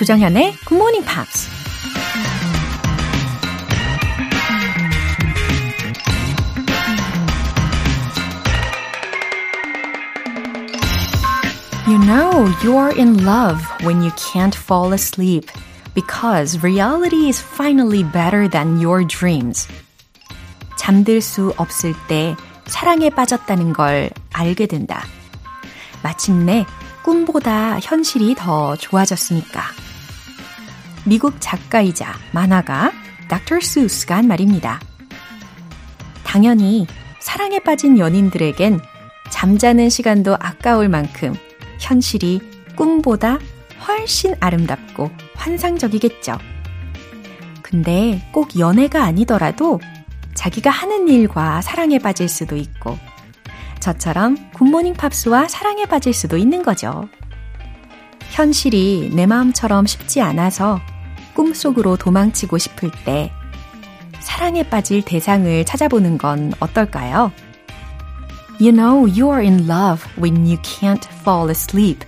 조정현의 Good Morning Pops. You know you're in love when you can't fall asleep because reality is finally better than your dreams. 잠들 수 없을 때 사랑에 빠졌다는 걸 알게 된다. 마침내 꿈보다 현실이 더 좋아졌으니까. 미국 작가이자 만화가 닥터 수스가 한 말입니다. 당연히 사랑에 빠진 연인들에겐 잠자는 시간도 아까울 만큼 현실이 꿈보다 훨씬 아름답고 환상적이겠죠. 근데 꼭 연애가 아니더라도 자기가 하는 일과 사랑에 빠질 수도 있고 저처럼 굿모닝 팝스와 사랑에 빠질 수도 있는 거죠. 현실이 내 마음처럼 쉽지 않아서 꿈속으로 도망치고 싶을 때 사랑에 빠질 대상을 찾아보는 건 어떨까요? You know you are in love when you can't fall asleep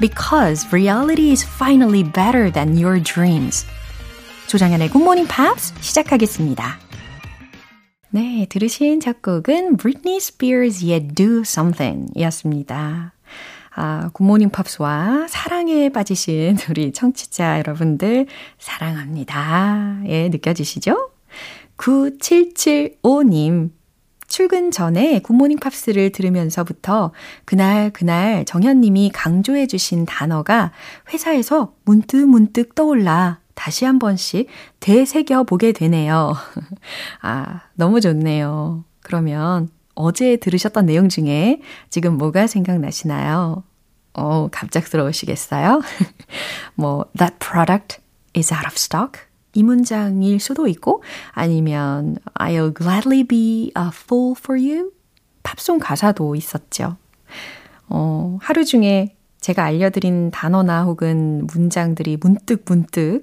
because reality is finally better than your dreams. 조정현의 굿모닝 팝스 시작하겠습니다. 네, 들으신 첫 곡은 Britney Spears의 Do Something 이었습니다. 아, 굿모닝 팝스와 사랑에 빠지신 우리 청취자 여러분들 사랑합니다. 예, 느껴지시죠? 9775님. 출근 전에 굿모닝 팝스를 들으면서부터 그날 그날 정현님이 강조해 주신 단어가 회사에서 문득 문득 떠올라 다시 한 번씩 되새겨 보게 되네요. 아, 너무 좋네요. 그러면 어제 들으셨던 내용 중에 지금 뭐가 생각나시나요? 어, 갑작스러우시겠어요? 뭐, that product is out of stock? 이 문장일 수도 있고, 아니면 I'll gladly be a fool for you? 팝송 가사도 있었죠. 어, 하루 중에 제가 알려드린 단어나 혹은 문장들이 문득 문득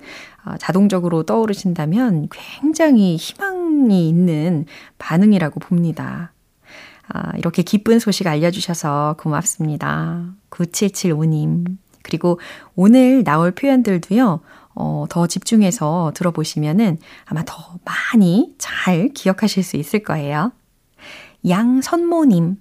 자동적으로 떠오르신다면 굉장히 희망이 있는 반응이라고 봅니다. 아, 이렇게 기쁜 소식 알려주셔서 고맙습니다. 9775님. 그리고 오늘 나올 표현들도요, 어, 더 집중해서 들어보시면은 아마 더 많이 잘 기억하실 수 있을 거예요. 양선모님.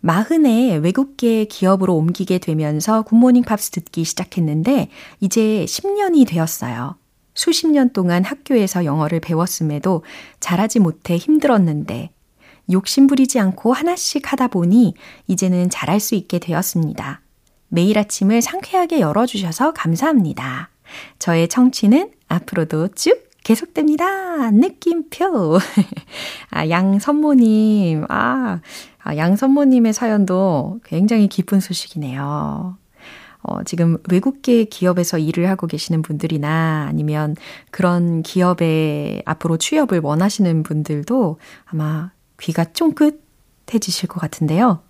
마흔에 외국계 기업으로 옮기게 되면서 굿모닝 팝스 듣기 시작했는데 이제 10년이 되었어요. 수십 년 동안 학교에서 영어를 배웠음에도 잘하지 못해 힘들었는데 욕심부리지 않고 하나씩 하다 보니 이제는 잘할 수 있게 되었습니다. 매일 아침을 상쾌하게 열어주셔서 감사합니다. 저의 청취는 앞으로도 쭉 계속됩니다. 느낌표. 아, 양선모님. 아, 아, 양선모님의 사연도 굉장히 기쁜 소식이네요. 어, 지금 외국계 기업에서 일을 하고 계시는 분들이나 아니면 그런 기업에 앞으로 취업을 원하시는 분들도 아마 귀가 쫑긋해지실 것 같은데요.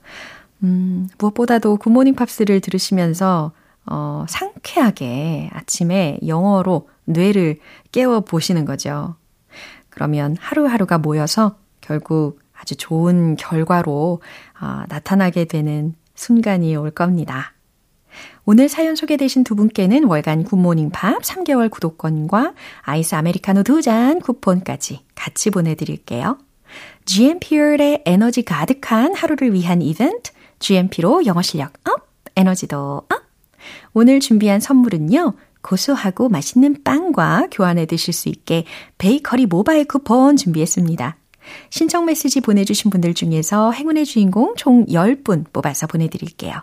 음, 무엇보다도 굿모닝 팝스를 들으시면서 어, 상쾌하게 아침에 영어로 뇌를 깨워 보시는 거죠. 그러면 하루하루가 모여서 결국 아주 좋은 결과로 어, 나타나게 되는 순간이 올 겁니다. 오늘 사연 소개되신 두 분께는 월간 굿모닝 팝스 3개월 구독권과 아이스 아메리카노 두 잔 쿠폰까지 같이 보내드릴게요. GMP의 에너지 가득한 하루를 위한 이벤트, GMP로 영어 실력 up, 에너지도 up! 오늘 준비한 선물은요, 고소하고 맛있는 빵과 교환해 드실 수 있게 베이커리 모바일 쿠폰 준비했습니다. 신청 메시지 보내주신 분들 중에서 행운의 주인공 총 10분 뽑아서 보내드릴게요.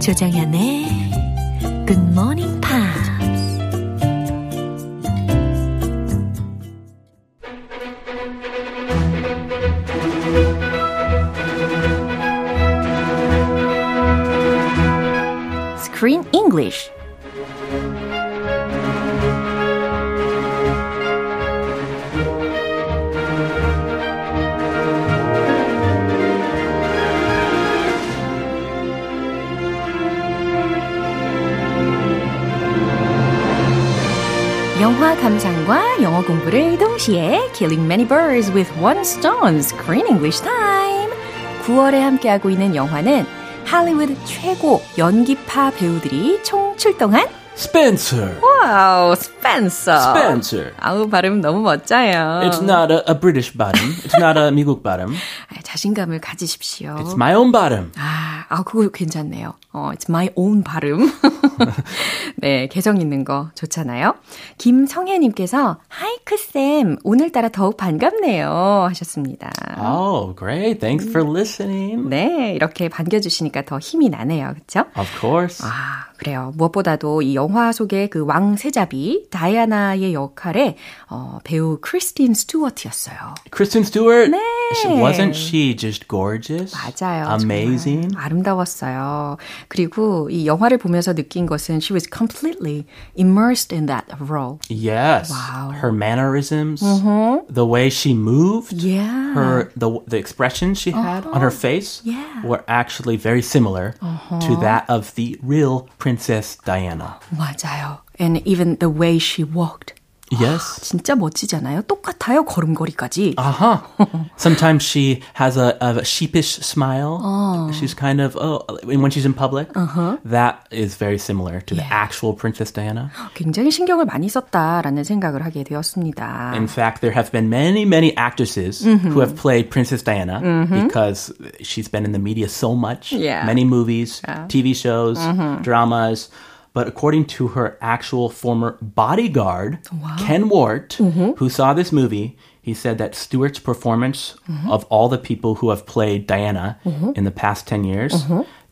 조장현의 Good Morning Pops. Screen English. 영화 감상과 영어 공부를 동시에 Killing Many Birds with One Stone Screen English Time 9월에 함께하고 있는 영화는 할리우드 최고 연기파 배우들이 총 출동한 Spencer. Wow, 스펜서. Spencer. 아우, 발음 너무 멋져요. It's not a, a British 발음. It's not a 미국. 아, 자신감을 가지십시오. It's my own 발음. 아, 아, 그거 괜찮네요. 어, it's my own 발음. 네, 개성 있는 거 좋잖아요. 김성혜님께서, 하이크쌤, 오늘따라 더욱 반갑네요. 하셨습니다. Oh, great. Thanks for listening. 네, 이렇게 반겨주시니까 더 힘이 나네요. 그쵸? Of course. 아, 그래요. 무엇보다도 이 영화 속의 그 왕세자비, 다이아나의 역할에, 어, 배우 크리스틴 스튜어트였어요. Kristen Stewart. 네. She- Wasn't she just gorgeous? 맞아요. Amazing. 정말 아름다웠어요. 그리고 이 영화를 보면서 느낀 것은 she was completely immersed in that role. Yes. Wow. Her mannerisms, the way she moved, Yeah. her the the expressions she had on her face Uh-huh. Yeah. Uh-huh. were actually very similar to that of the real Princess Diana. 맞아요. And even the way she walked. Yes. 진짜 멋지잖아요. 똑같아요. 걸음걸이까지. Uh-huh. Sometimes she has a, a sheepish smile. She's kind of oh, when she's in public. That is very similar to the Yeah. actual Princess Diana. 굉장히 신경을 많이 썼다라는 생각을 하게 되었습니다. In fact, there have been many, many actresses who have played Princess Diana because she's been in the media so much. Yeah. Many movies, TV shows, dramas. But according to her actual former bodyguard, Ken Wart, mm-hmm. who saw this movie, he said that Stewart's performance mm-hmm. of all the people who have played Diana mm-hmm. in the past 10 years,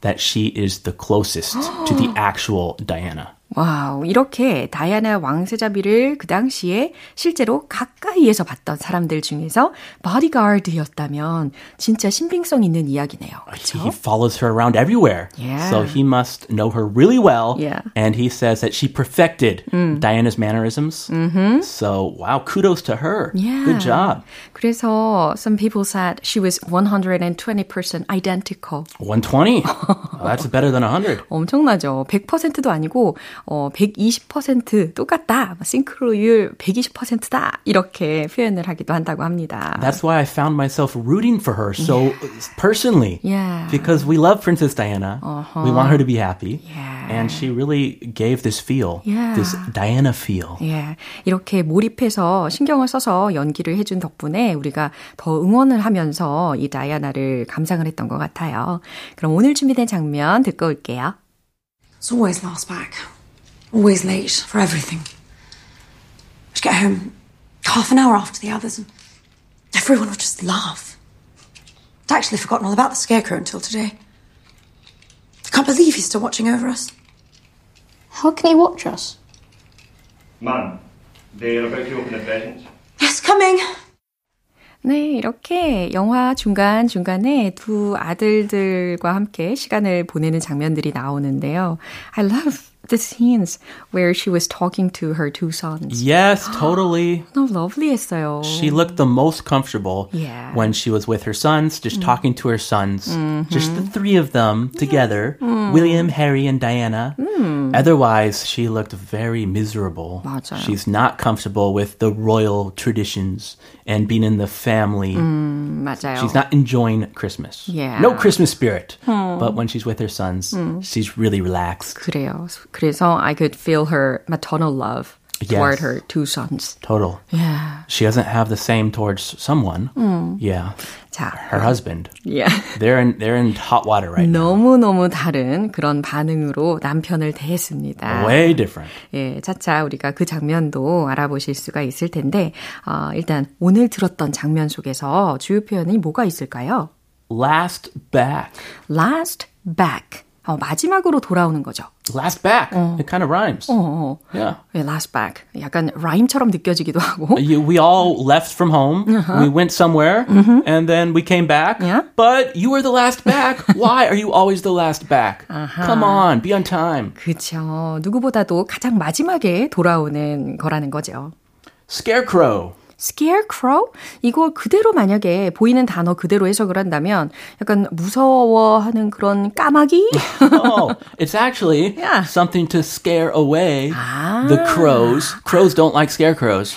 that she is the closest to the actual Diana. 와우, 이렇게 다이아나 왕세자비를 그 당시에 실제로 가까이에서 봤던 사람들 중에서 바디가드였다면 진짜 신빙성 있는 이야기네요. 그렇죠? He follows her around everywhere. Yeah. So he must know her really well. Yeah. And he says that she perfected Diana's mannerisms. Mm-hmm. So, wow, kudos to her. Yeah. Good job. 그래서 some people said she was 120% identical. 120. Oh, that's better than 100. 엄청나죠. 100%도 아니고 어 120% 똑같다. 싱크로율 120%다. 이렇게 표현을 하기도 한다고 합니다. That's why I found myself rooting for her so personally. Yeah. Because we love Princess Diana. We want her to be happy. Yeah. And she really gave this feel, Yeah. this Diana feel. 예, 이렇게 몰입해서 신경을 써서 연기를 해준 덕분에 우리가 더 응원을 하면서 이 다이아나를 감상을 했던 것 같아요. 그럼 오늘 준비된 장면 듣고 올게요. It's always last back. Always late for everything. I'd get home half an hour after the others and everyone would just laugh. I'd actually forgotten all about the scarecrow until today. I can't believe he's still watching over us. How can he watch us? Mum, they're about to open the presents. Yes, coming. 네, 이렇게 영화 중간중간에 두 아들들과 함께 시간을 보내는 장면들이 나오는데요. I love the scenes where she was talking to her two sons. Yes, totally. 너무 러블리했어요. She looked the most comfortable Yeah. when she was with her sons, just talking to her sons, just the three of them together William, Harry, and Diana. Otherwise, she looked very miserable. 맞아요. She's not comfortable with the royal traditions and being in the family. 맞아요. She's not enjoying Christmas. Yeah. No Christmas spirit. But when she's with her sons, she's really relaxed. 그래요. 그래서 I could feel her maternal love toward Yes. her two sons. Total. Yeah. She doesn't have the same towards someone. Yeah. 자, Her husband. yeah. They're in they're in hot water right now. 너무너무 다른 그런 반응으로 남편을 대했습니다. Way different. 예, 차차 우리가 그 장면도 알아보실 수가 있을 텐데, 어, 일단 오늘 들었던 장면 속에서 주요 표현이 뭐가 있을까요? Last back. last back. 어, 마지막으로 돌아오는 거죠. Last back. It kind of rhymes. 어, Yeah. 예, last back. 약간 라임처럼 느껴지기도 하고. You, we all left from home. We went somewhere, and then we came back. Yeah. But you were the last back. Why are you always the last back? Come on, be on time. 그쵸. 누구보다도 가장 마지막에 돌아오는 거라는 거죠. Scarecrow. Scarecrow? 이거 그대로 만약에 보이는 단어 그대로 해석을 한다면 약간 무서워하는 그런 까마귀? oh, it's actually Yeah. something to scare away the crows. Crows don't like scarecrows.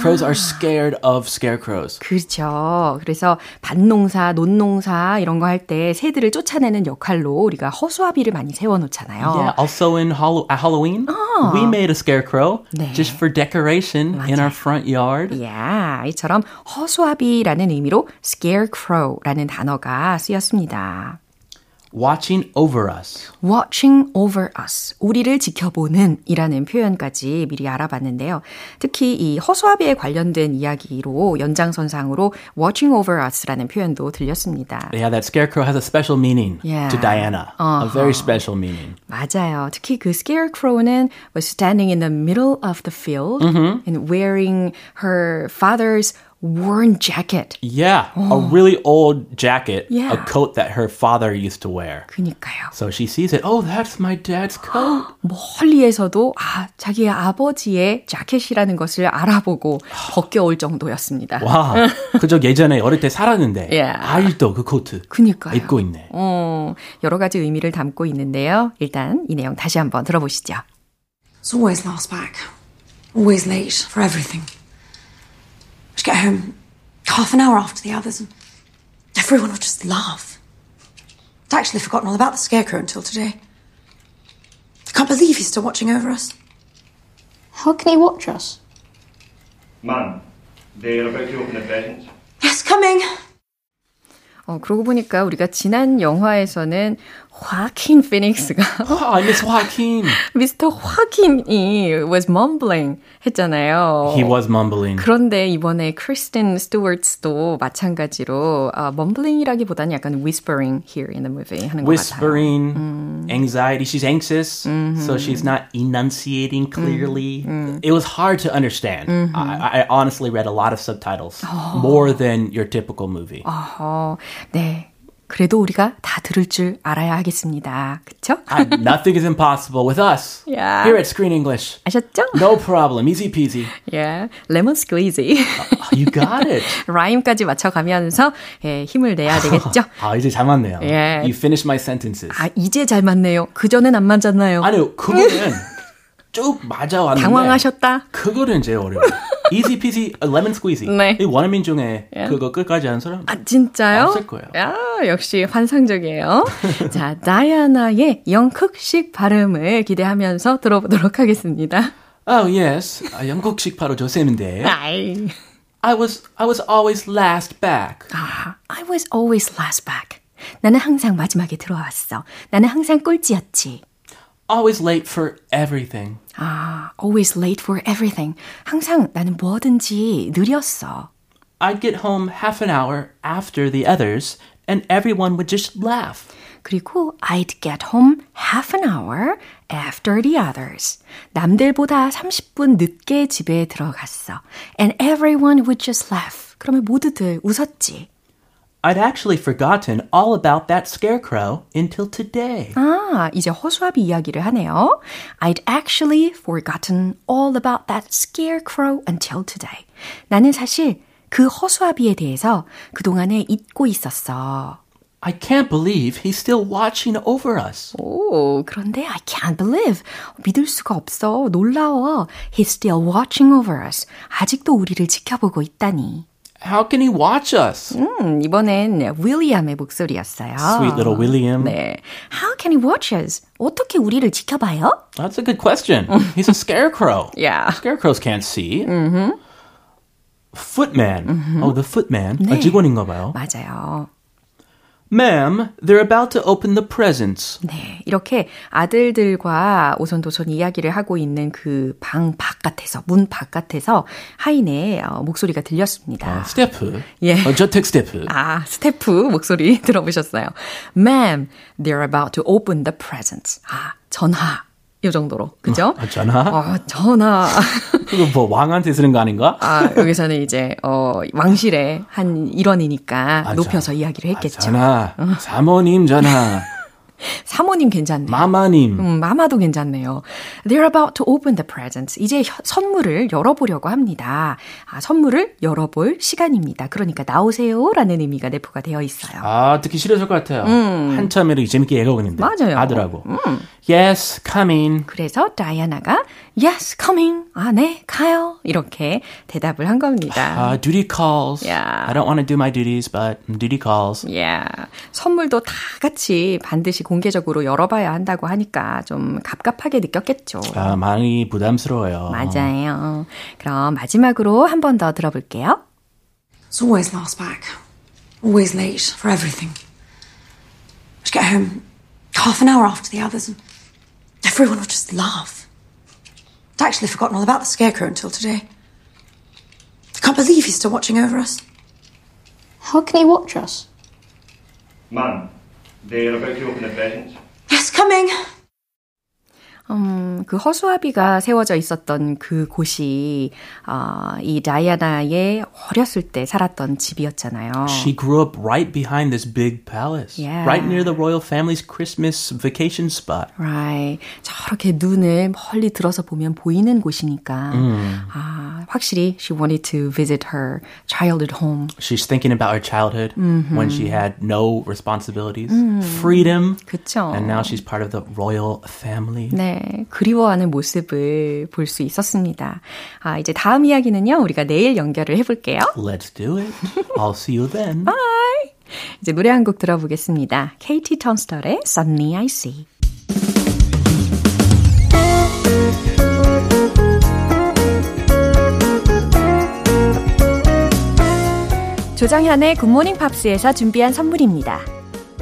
Crows are scared of scarecrows. 그렇죠. 그래서 밭농사, 논농사 이런 거 할 때 새들을 쫓아내는 역할로 우리가 허수아비를 많이 세워놓잖아요. Yeah, also in Hall- Halloween, we made a scarecrow 네. just for decoration in our front yard. 야, 이처럼 허수아비라는 의미로 scarecrow라는 단어가 쓰였습니다. Watching over us. watching over us, 우리를 지켜보는 이라는 표현까지 미리 알아봤는데요. 특히 이 허수아비에 관련된 이야기로 연장선상으로 watching over us라는 표현도 들렸습니다. Yeah, that scarecrow has a special meaning Yeah. to Diana. A very special meaning. 맞아요. 특히 그 scarecrow는 was standing in the middle of the field and wearing her father's worn jacket. Yeah, a really old jacket, Yeah. a coat that her father used to wear. 그니까요. So she sees it. Oh, that's my dad's coat. 멀리에서도 아, 자기의 아버지의 자켓이라는 것을 알아보고 벗겨올 정도였습니다. 와, 그저 예전에 어릴 때 살았는데 Yeah. 아직도 그 코트 그니까요. 입고 있네. 어, 여러 가지 의미를 담고 있는데요. 일단 이 내용 다시 한번 들어보시죠. It's always last back. Always late for everything. I'd get home half an hour after the others and everyone would just laugh. I'd actually forgotten all about the scarecrow until today. I can't believe he's still watching over us. How can he watch us? Man, they're about to open the presents. Yes, coming. 어, 그러고 보니까 우리가 지난 영화에서는 화킨 피닉스가 Oh, I miss Joaquin. 미스터 화킨이 was mumbling 했잖아요. He was mumbling. 그런데 이번에 크리스틴 스튜어트도 마찬가지로 아, mumbling이라기보다는 약간 whispering here in the movie 하는 것 같아요. Whispering, anxiety. She's anxious, so she's not enunciating clearly. It was hard to understand. I, I honestly read a lot of subtitles, more than your typical movie. 어허, 네. 그래도 우리가 다 들을 줄 알아야 하겠습니다. 그쵸? I- nothing is impossible with us Yeah. here at Screen English. 아셨죠? No problem, easy peasy. 예, 레몬 스퀴지. You got it. 라임까지 맞춰가면서 예, 힘을 내야 되겠죠? 아 이제 잘 맞네요. Yeah. You finished my sentences. 아, 이제 잘 맞네요. 그전엔 안 맞았나요? 아니요, 그거는 쭉 맞아왔는데 당황하셨다? 그거는 제일 어려워요. Easy peasy, lemon squeezy. 네. 이 원어민 중에 그거 끝까지 하는 사람 아, 진짜요? 없을 거예요. 야, 역시 환상적이에요. 자, 다이아나의 영국식 발음을 기대하면서 들어보도록 하겠습니다. Oh yes, 아, 영국식 바로 조쌤인데. 아이. I was I was always last back. 아, I was always last back. 나는 항상 마지막에 들어왔어. 나는 항상 꼴찌였지. Always late for everything. 아, always late for everything. 항상 나는 뭐든지 느렸어. I'd get home half an hour after the others, and everyone would just laugh. 그리고 I'd get home half an hour after the others. 남들보다 30분 늦게 집에 들어갔어. And everyone would just laugh. 그러면 모두들 웃었지. I'd actually forgotten all about that scarecrow until today. 아, 이제 허수아비 이야기를 하네요. I'd actually forgotten all about that scarecrow until today. 나는 사실 그 허수아비에 대해서 그동안에 잊고 있었어. I can't believe he's still watching over us. 오, 그런데 I can't believe. 믿을 수가 없어. 놀라워. He's still watching over us. 아직도 우리를 지켜보고 있다니. How can he watch us? 음, 이번엔 윌리엄의 목소리였어요. Sweet little William. 네. How can he watch us? 어떻게 우리를 지켜봐요? That's a good question. He's a scarecrow. Yeah. Scarecrows can't see. Footman. Oh, the footman. 아, 네. 직원인가 봐요. 맞아요. Ma'am, they're about to open the presents. 네, 이렇게 아들들과 오손도손 이야기를 하고 있는 그 방 바깥에서, 문 바깥에서 하인의 어, 목소리가 들렸습니다. 아, 스태프. 예. 어, 저택 스태프. 아, 스태프 목소리 들어보셨어요. Ma'am, they're about to open the presents. 아, 전화. 이 정도로. 그죠? 아, 전화? 어, 전화. 그거 뭐 왕한테 쓰는 거 아닌가? 아, 여기서는 이제, 어, 왕실의 한 일원이니까 아, 높여서 전- 이야기를 아, 했겠죠. 전화. 사모님 전화. 사모님 괜찮네요. 마마님. 음, 마마도 괜찮네요. They're about to open the presents. 이제 선물을 열어보려고 합니다. 아, 선물을 열어볼 시간입니다. 그러니까 나오세요. 라는 의미가 내포가 되어 있어요. 아, 듣기 싫었을 것 같아요. 음. 한참 이렇게 재밌게 얘기하고 있는데. 맞아요. 아들하고. 음. Yes, coming. 그래서 다이아나가 Yes, coming. 아, 네, 가요. 이렇게 대답을 한 겁니다. Uh, duty calls. Yeah. I don't want to do my duties, but duty calls. Yeah. 선물도 다 같이 반드시 공개적으로 열어봐야 한다고 하니까 좀 갑갑하게 느꼈겠죠. 아, 많이 부담스러워요. 맞아요. 그럼 마지막으로 한 번 더 들어볼게요. It's always last back. Always late for everything. I'd get home half an hour after the others and everyone would just laugh. I'd actually forgotten all about the scarecrow until today. I can't believe he's still watching over us. How can he watch us? Ma'am, they're about to open the presents. Yes, coming. 음, 그 허수아비가 세워져 있었던 그 곳이 어, 이 다이아나의 어렸을 때 살았던 집이었잖아요. She grew up right behind this big palace. Yeah. Right near the royal family's Christmas vacation spot. Right. 저렇게 눈을 멀리 들어서 보면 보이는 곳이니까 음. 아, 확실히 she wanted to visit her childhood home. She's thinking about her childhood when she had no responsibilities, freedom. 그쵸. And now she's part of the royal family. 네, 그리워하는 모습을 볼 수 있었습니다. 아, 이제 다음 이야기는요, 우리가 내일 연결을 해볼게요. Let's do it. I'll see you then. Bye! 이제 노래 한 곡 들어보겠습니다. KT 턴스털의 Suddenly I See. 조정현의 굿모닝 팝스에서 준비한 선물입니다.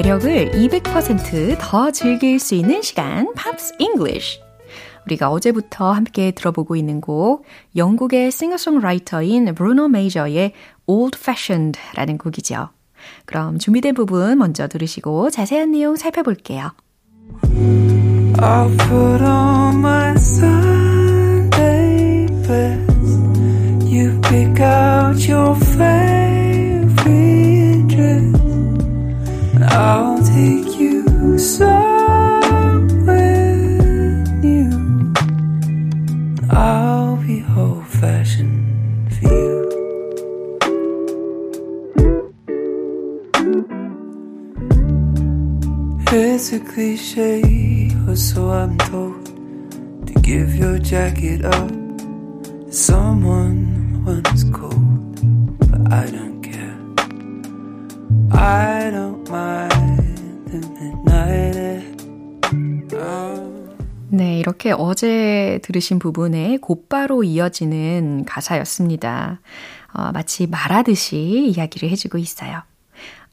매력을 200%더 즐길 수 있는 시간, Pops English. 우리가 어제부터 함께 들어보고 있는 곡, 영국의 싱어송라이터인 브루노 메이저의 Old Fashioned라는 곡이죠. 그럼 준비된 부분 먼저 들으시고 자세한 내용 살펴볼게요. I'll put on my Sunday best. You pick out your favorite I'll take you somewhere new. I'll be old fashioned for you. It's a cliche, or so I'm told, to give your jacket up to someone once cold. But I don't care. I don't 이렇게 어제 들으신 부분에 곧바로 이어지는 가사였습니다. 어, 마치 말하듯이 이야기를 해주고 있어요.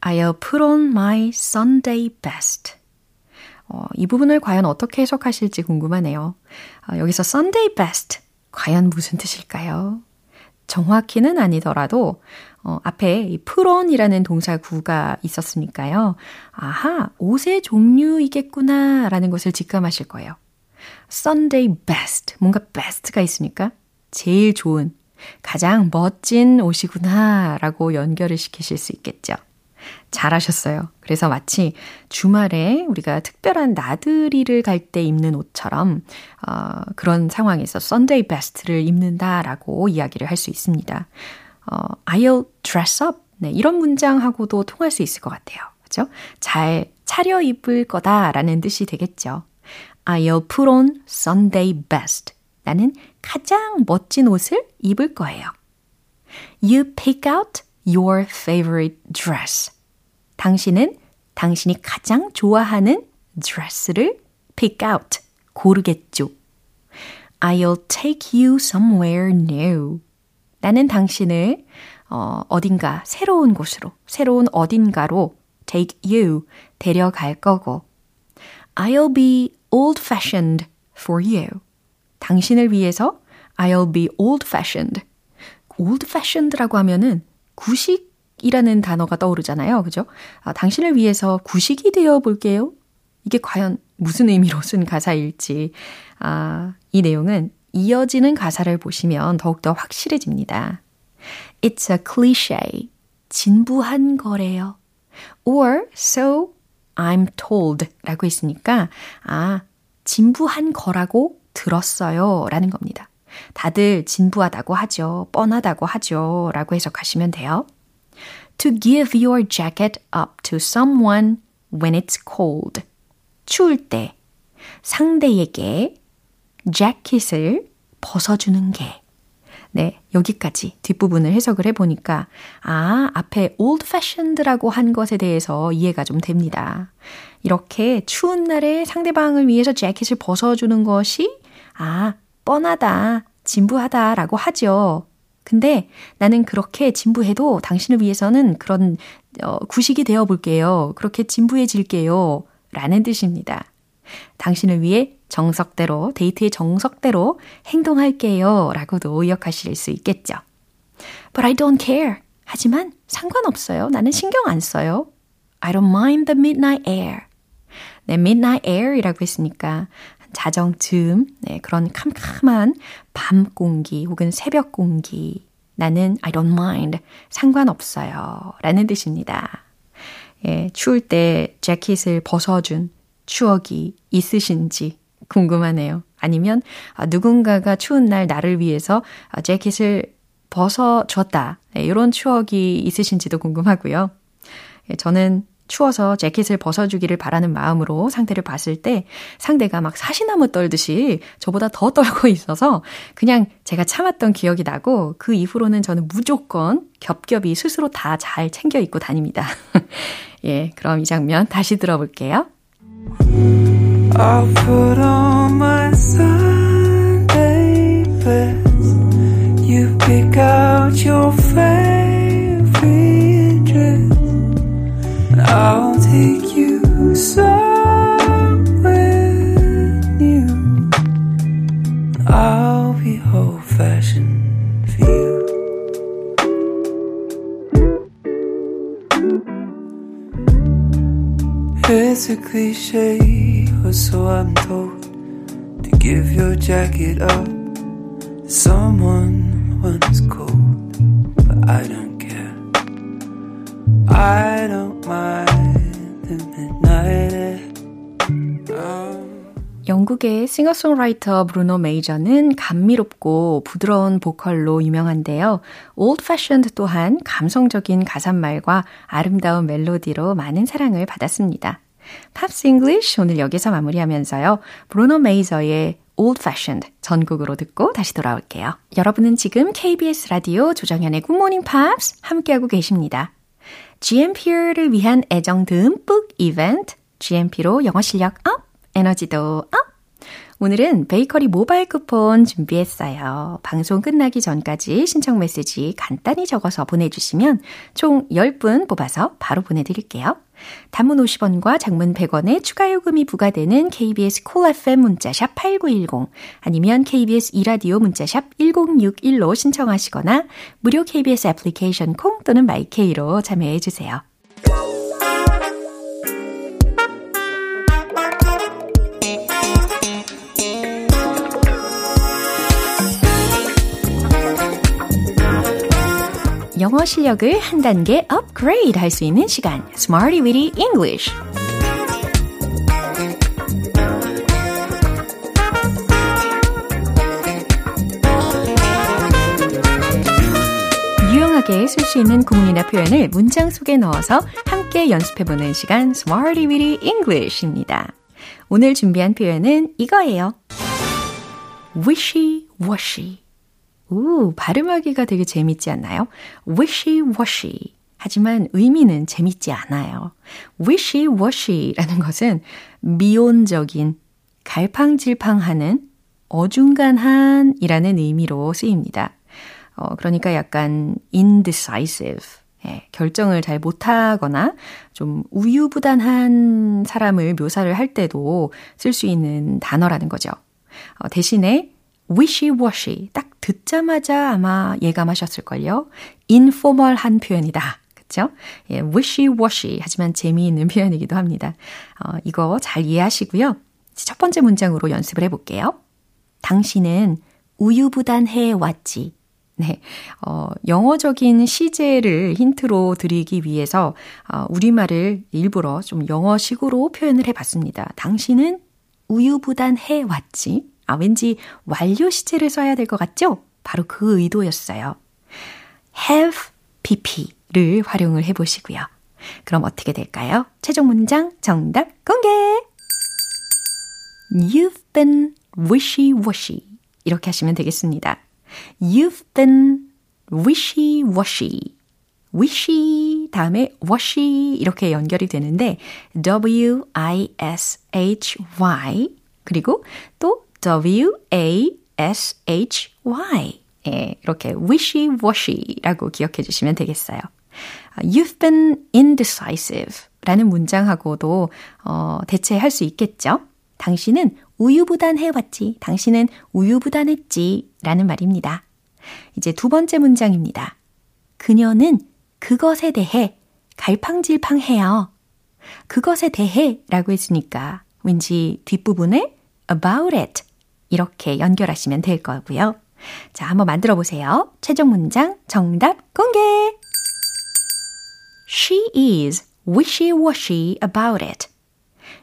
I'll put on my Sunday best. 어, 이 부분을 과연 어떻게 해석하실지 궁금하네요. 어, 여기서 Sunday best, 과연 무슨 뜻일까요? 정확히는 아니더라도 어, 앞에 이 put on이라는 동사구가 있었으니까요. 아하, 옷의 종류이겠구나 라는 것을 직감하실 거예요. Sunday best, 뭔가 best가 있으니까 제일 좋은, 가장 멋진 옷이구나 라고 연결을 시키실 수 있겠죠. 잘하셨어요. 그래서 마치 주말에 우리가 특별한 나들이를 갈 때 입는 옷처럼 어, 그런 상황에서 Sunday best를 입는다라고 이야기를 할 수 있습니다. 어, I'll dress up. 네, 이런 문장하고도 통할 수 있을 것 같아요. 그죠? 잘 차려입을 거다라는 뜻이 되겠죠. I'll put on Sunday best. 나는 가장 멋진 옷을 입을 거예요. You pick out your favorite dress. 당신은 당신이 가장 좋아하는 드레스를 pick out, 고르겠죠. I'll take you somewhere new. 나는 당신을 어, 어딘가 새로운 곳으로, 새로운 어딘가로 take you 데려갈 거고 I'll be old-fashioned for you. 당신을 위해서 I'll be old-fashioned. old-fashioned라고 하면은 구식이라는 단어가 떠오르잖아요. 그죠? 아, 당신을 위해서 구식이 되어 볼게요. 이게 과연 무슨 의미로 쓴 가사일지. 아, 이 내용은 이어지는 가사를 보시면 더욱더 확실해집니다. It's a cliche. 진부한 거래요. Or so I'm told 라고 했으니까, 아, 진부한 거라고 들었어요. 라는 겁니다. 다들 진부하다고 하죠. 뻔하다고 하죠. 라고 해석하시면 돼요. To give your jacket up to someone when it's cold. 추울 때 상대에게 재킷을 벗어주는 게. 네, 여기까지 뒷부분을 해석을 해보니까, 아, 앞에 old fashioned라고 한 것에 대해서 이해가 좀 됩니다. 이렇게 추운 날에 상대방을 위해서 재킷을 벗어주는 것이, 아, 뻔하다, 진부하다라고 하죠. 근데 나는 그렇게 진부해도 당신을 위해서는 그런 어, 구식이 되어 볼게요. 그렇게 진부해질게요. 라는 뜻입니다. 당신을 위해 정석대로, 데이트의 정석대로 행동할게요. 라고도 의역하실 수 있겠죠. But I don't care. 하지만 상관없어요. 나는 신경 안 써요. I don't mind the midnight air. 네, midnight air이라고 했으니까 자정 즈음, 네, 그런 캄캄한 밤 공기 혹은 새벽 공기. 나는 I don't mind. 상관없어요. 라는 뜻입니다. 예, 추울 때 재킷을 벗어준 추억이 있으신지 궁금하네요. 아니면 아, 누군가가 추운 날 나를 위해서 아, 재킷을 벗어줬다. 네, 이런 추억이 있으신지도 궁금하고요. 예, 저는 추워서 재킷을 벗어주기를 바라는 마음으로 상대를 봤을 때 상대가 막 사시나무 떨듯이 저보다 더 떨고 있어서 그냥 제가 참았던 기억이 나고 그 이후로는 저는 무조건 겹겹이 스스로 다 잘 챙겨 입고 다닙니다. 예, 그럼 이 장면 다시 들어볼게요. I'll put on my Sunday best. You pick out your favorite dress. I'll take you somewhere It's a cliche, or so I'm told, to give your jacket up to someone once cold. But I don't care. I don't mind the midnight air. 영국의 싱어송라이터 브루노 메이저는 감미롭고 부드러운 보컬로 유명한데요. Old Fashioned 또한 감성적인 가사말과 아름다운 멜로디로 많은 사랑을 받았습니다. Pops English 오늘 여기서 마무리하면서요. 브루노 메이저의 Old Fashioned 전곡으로 듣고 다시 돌아올게요. 여러분은 지금 KBS 라디오 조정현의 Good Morning Pops 함께하고 계십니다. GMP를 위한 애정 듬뿍 이벤트 GMP로 영어 실력 up! 에너지도 up! 오늘은 베이커리 모바일 쿠폰 준비했어요. 방송 끝나기 전까지 신청 메시지 간단히 적어서 보내주시면 총 10분 뽑아서 바로 보내드릴게요. 단문 50원과 장문 100원의 추가 요금이 부과되는 KBS Cool FM 문자샵 8910 아니면 KBS 이라디오 문자샵 1061로 신청하시거나 무료 KBS 애플리케이션 콩 또는 마이케이로 참여해 주세요. 영어 실력을 한 단계 업그레이드 할 수 있는 시간 Smarty Weedy English 유용하게 쓸 수 있는 구문이나 표현을 문장 속에 넣어서 함께 연습해보는 시간 Smarty Weedy English입니다. 오늘 준비한 표현은 이거예요. wishy-washy 오, 발음하기가 되게 재밌지 않나요? wishy-washy. 하지만 의미는 재밌지 않아요. wishy-washy라는 것은 미온적인, 갈팡질팡하는, 어중간한이라는 의미로 쓰입니다. 어, 그러니까 약간 indecisive. 예, 결정을 잘 못하거나 좀 우유부단한 사람을 묘사를 할 때도 쓸 수 있는 단어라는 거죠. 어, 대신에 wishy-washy 딱 듣자마자 아마 예감하셨을걸요. 인포멀한 표현이다. 그쵸? 예, wishy-washy 하지만 재미있는 표현이기도 합니다. 어, 이거 잘 이해하시고요. 첫 번째 문장으로 연습을 해볼게요. 당신은 우유부단해 왔지. 네. 어, 영어적인 시제를 힌트로 드리기 위해서 어, 우리말을 일부러 좀 영어식으로 표현을 해봤습니다. 당신은 우유부단해 왔지. 아, 왠지 완료 시제를 써야 될 것 같죠? 바로 그 의도였어요. have pp를 활용을 해 보시고요. 그럼 어떻게 될까요? 최종 문장 정답 공개! You've been wishy-washy. 이렇게 하시면 되겠습니다. You've been wishy-washy. wishy 다음에 washy 이렇게 연결이 되는데 W-I-S-H-Y 그리고 또 W-A-S-H-Y 예, 이렇게 wishy-washy라고 기억해 주시면 되겠어요. You've been indecisive 라는 문장하고도 어, 대체할 수 있겠죠? 당신은 우유부단해왔지. 당신은 우유부단했지. 라는 말입니다. 이제 두 번째 문장입니다. 그녀는 그것에 대해 갈팡질팡해요. 그것에 대해 라고 했으니까 왠지 뒷부분에 about it 이렇게 연결하시면 될 거고요. 자, 한번 만들어 보세요. 최종 문장 정답 공개! She is wishy-washy about it.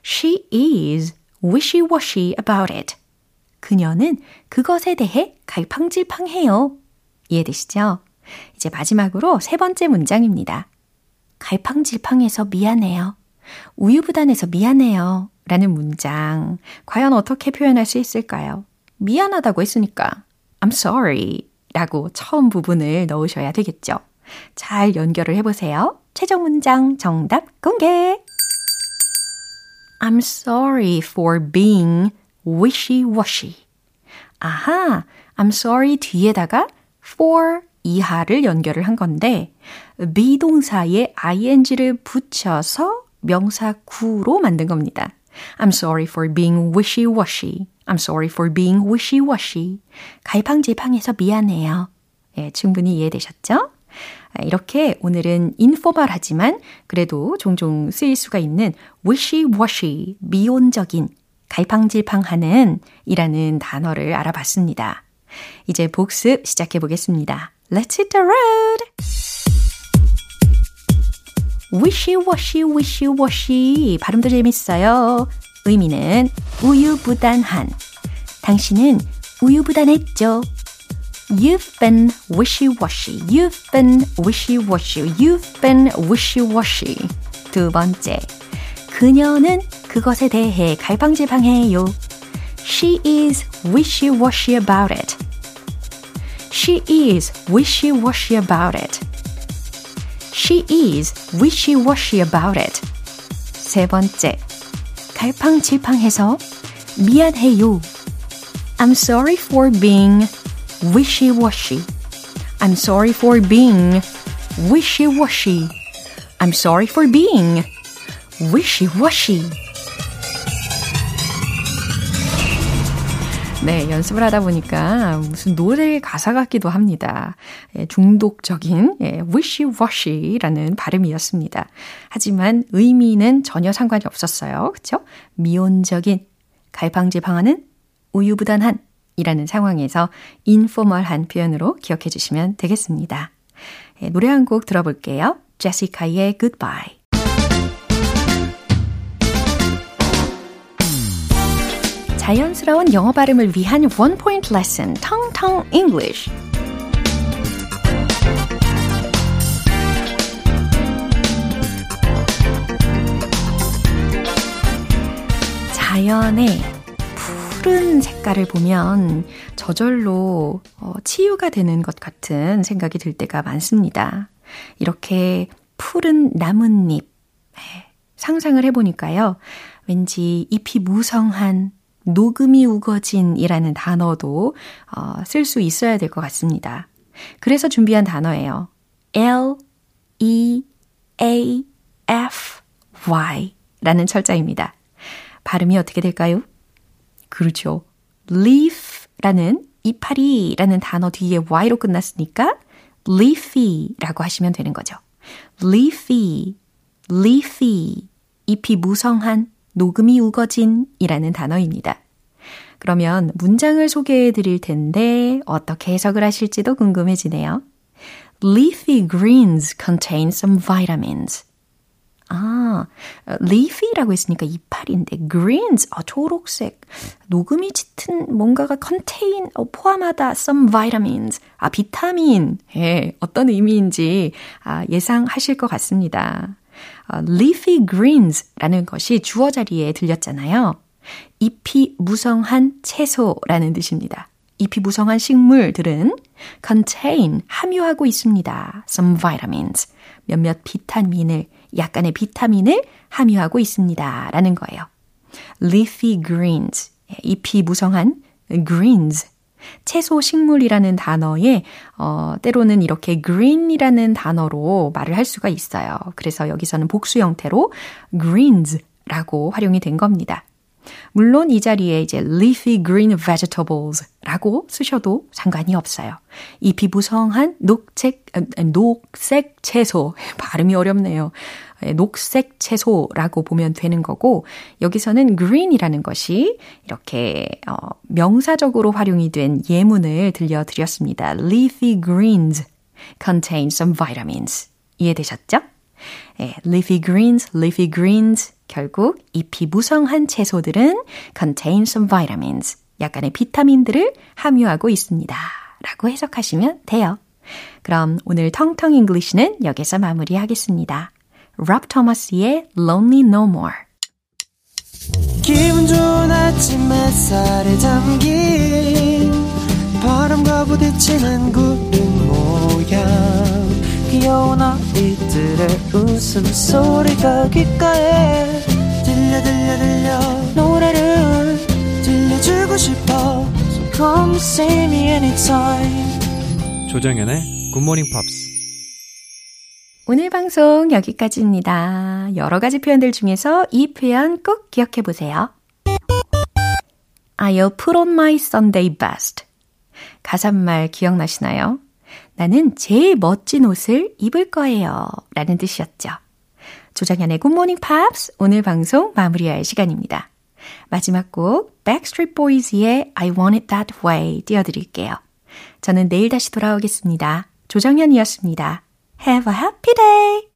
She is wishy-washy about it. 그녀는 그것에 대해 갈팡질팡해요. 이해되시죠? 이제 마지막으로 세 번째 문장입니다. 갈팡질팡해서 미안해요. 우유부단해서 미안해요. 라는 문장. 과연 어떻게 표현할 수 있을까요? 미안하다고 했으니까 I'm sorry 라고 처음 부분을 넣으셔야 되겠죠. 잘 연결을 해보세요. 최종 문장 정답 공개! I'm sorry for being wishy-washy. 아하, I'm sorry 뒤에다가 for 이하를 연결을 한 건데 비동사에 ing를 붙여서 명사 구로 만든 겁니다. I'm sorry for being wishy-washy. I'm sorry for being wishy-washy. 갈팡질팡해서 미안해요. 예, 충분히 이해되셨죠? 이렇게 오늘은 인포멀하지만 그래도 종종 쓰일 수가 있는 wishy-washy, 미온적인, 갈팡질팡하는 이라는 단어를 알아봤습니다. 이제 복습 시작해 보겠습니다. Let's hit the road! Wishy-washy, wishy-washy. 발음도 재밌어요. 의미는 우유부단한. 당신은 우유부단했죠. You've been wishy-washy. You've been wishy-washy. You've been wishy-washy. 두 번째. 그녀는 그것에 대해 갈팡질팡해요. She is wishy-washy about it. She is wishy-washy about it. She is wishy-washy about it. 세 번째. 갈팡질팡해서 미안해요. I'm sorry for being wishy-washy. I'm sorry for being wishy-washy. I'm sorry for being wishy-washy. 네, 연습을 하다 보니까 무슨 노래 가사 같기도 합니다. 예, 중독적인 예, wishy-washy라는 발음이었습니다. 하지만 의미는 전혀 상관이 없었어요. 그쵸? 미온적인, 갈팡질팡하는, 우유부단한 이라는 상황에서 인포멀한 표현으로 기억해 주시면 되겠습니다. 예, 노래 한 곡 들어볼게요. 제시카의 Goodbye. 자연스러운 영어 발음을 위한 원 포인트 레슨, 텅텅 English. 자연의 푸른 색깔을 보면 저절로 어, 치유가 되는 것 같은 생각이 들 때가 많습니다. 이렇게 푸른 나뭇잎 네, 상상을 해보니까요. 왠지 잎이 무성한 녹음이 우거진이라는 단어도 어, 쓸 수 있어야 될 것 같습니다. 그래서 준비한 단어예요. L, E, A, F, Y 라는 철자입니다. 발음이 어떻게 될까요? 그렇죠. leaf 라는 이파리 라는 단어 뒤에 Y로 끝났으니까 leafy 라고 하시면 되는 거죠. leafy, leafy, 잎이 무성한, 녹음이 우거진 이라는 단어입니다. 그러면 문장을 소개해 드릴 텐데 어떻게 해석을 하실지도 궁금해지네요. Leafy greens contain some vitamins. 아, leafy라고 했으니까 이파리인데 greens, 아, 초록색, 녹음이 짙은 뭔가가 contain, 어, 포함하다 some vitamins, 아, 비타민, 예, 어떤 의미인지 아, 예상하실 것 같습니다. 아, leafy greens라는 것이 주어 자리에 들렸잖아요. 잎이 무성한 채소라는 뜻입니다. 잎이 무성한 식물들은 contain, 함유하고 있습니다. some vitamins, 몇몇 비타민을 약간의 비타민을 함유하고 있습니다. 라는 거예요. leafy greens, 잎이 무성한 greens, 채소 식물이라는 단어에 어, 때로는 이렇게 green이라는 단어로 말을 할 수가 있어요. 그래서 여기서는 복수 형태로 greens라고 활용이 된 겁니다. 물론 이 자리에 이제 leafy green vegetables 라고 쓰셔도 상관이 없어요. 잎이 무성한 녹색, 녹색 채소. 발음이 어렵네요. 녹색 채소라고 보면 되는 거고, 여기서는 green이라는 것이 이렇게, 어, 명사적으로 활용이 된 예문을 들려드렸습니다. leafy greens contain some vitamins. 이해되셨죠? 예, leafy greens, leafy greens. 결국 잎이 무성한 채소들은 contain some vitamins. 약간의 비타민들을 함유하고 있습니다. 라고 해석하시면 돼요. 그럼 오늘 텅텅 English는 여기서 마무리하겠습니다. 랍 토머스의 Lonely No More. 기분 좋은 아침 햇살에 담긴 바람과 부딪히는 구름 모양 귀여운 아이들의 웃음소리가 귓가에 들려 들려 들려 노래를 들려주고 싶어 So come see me anytime 조정연의 굿모닝 팝스 오늘 방송 여기까지입니다. 여러 가지 표현들 중에서 이 표현 꼭 기억해 보세요. I'll put on my Sunday best. 가사말 기억나시나요? 나는 제일 멋진 옷을 입을 거예요. 라는 뜻이었죠. 조장현의 굿모닝 팝스 오늘 방송 마무리할 시간입니다. 마지막 곡 Backstreet Boys의 I Want It That Way 띄워드릴게요. 저는 내일 다시 돌아오겠습니다. 조정현이었습니다. Have a happy day!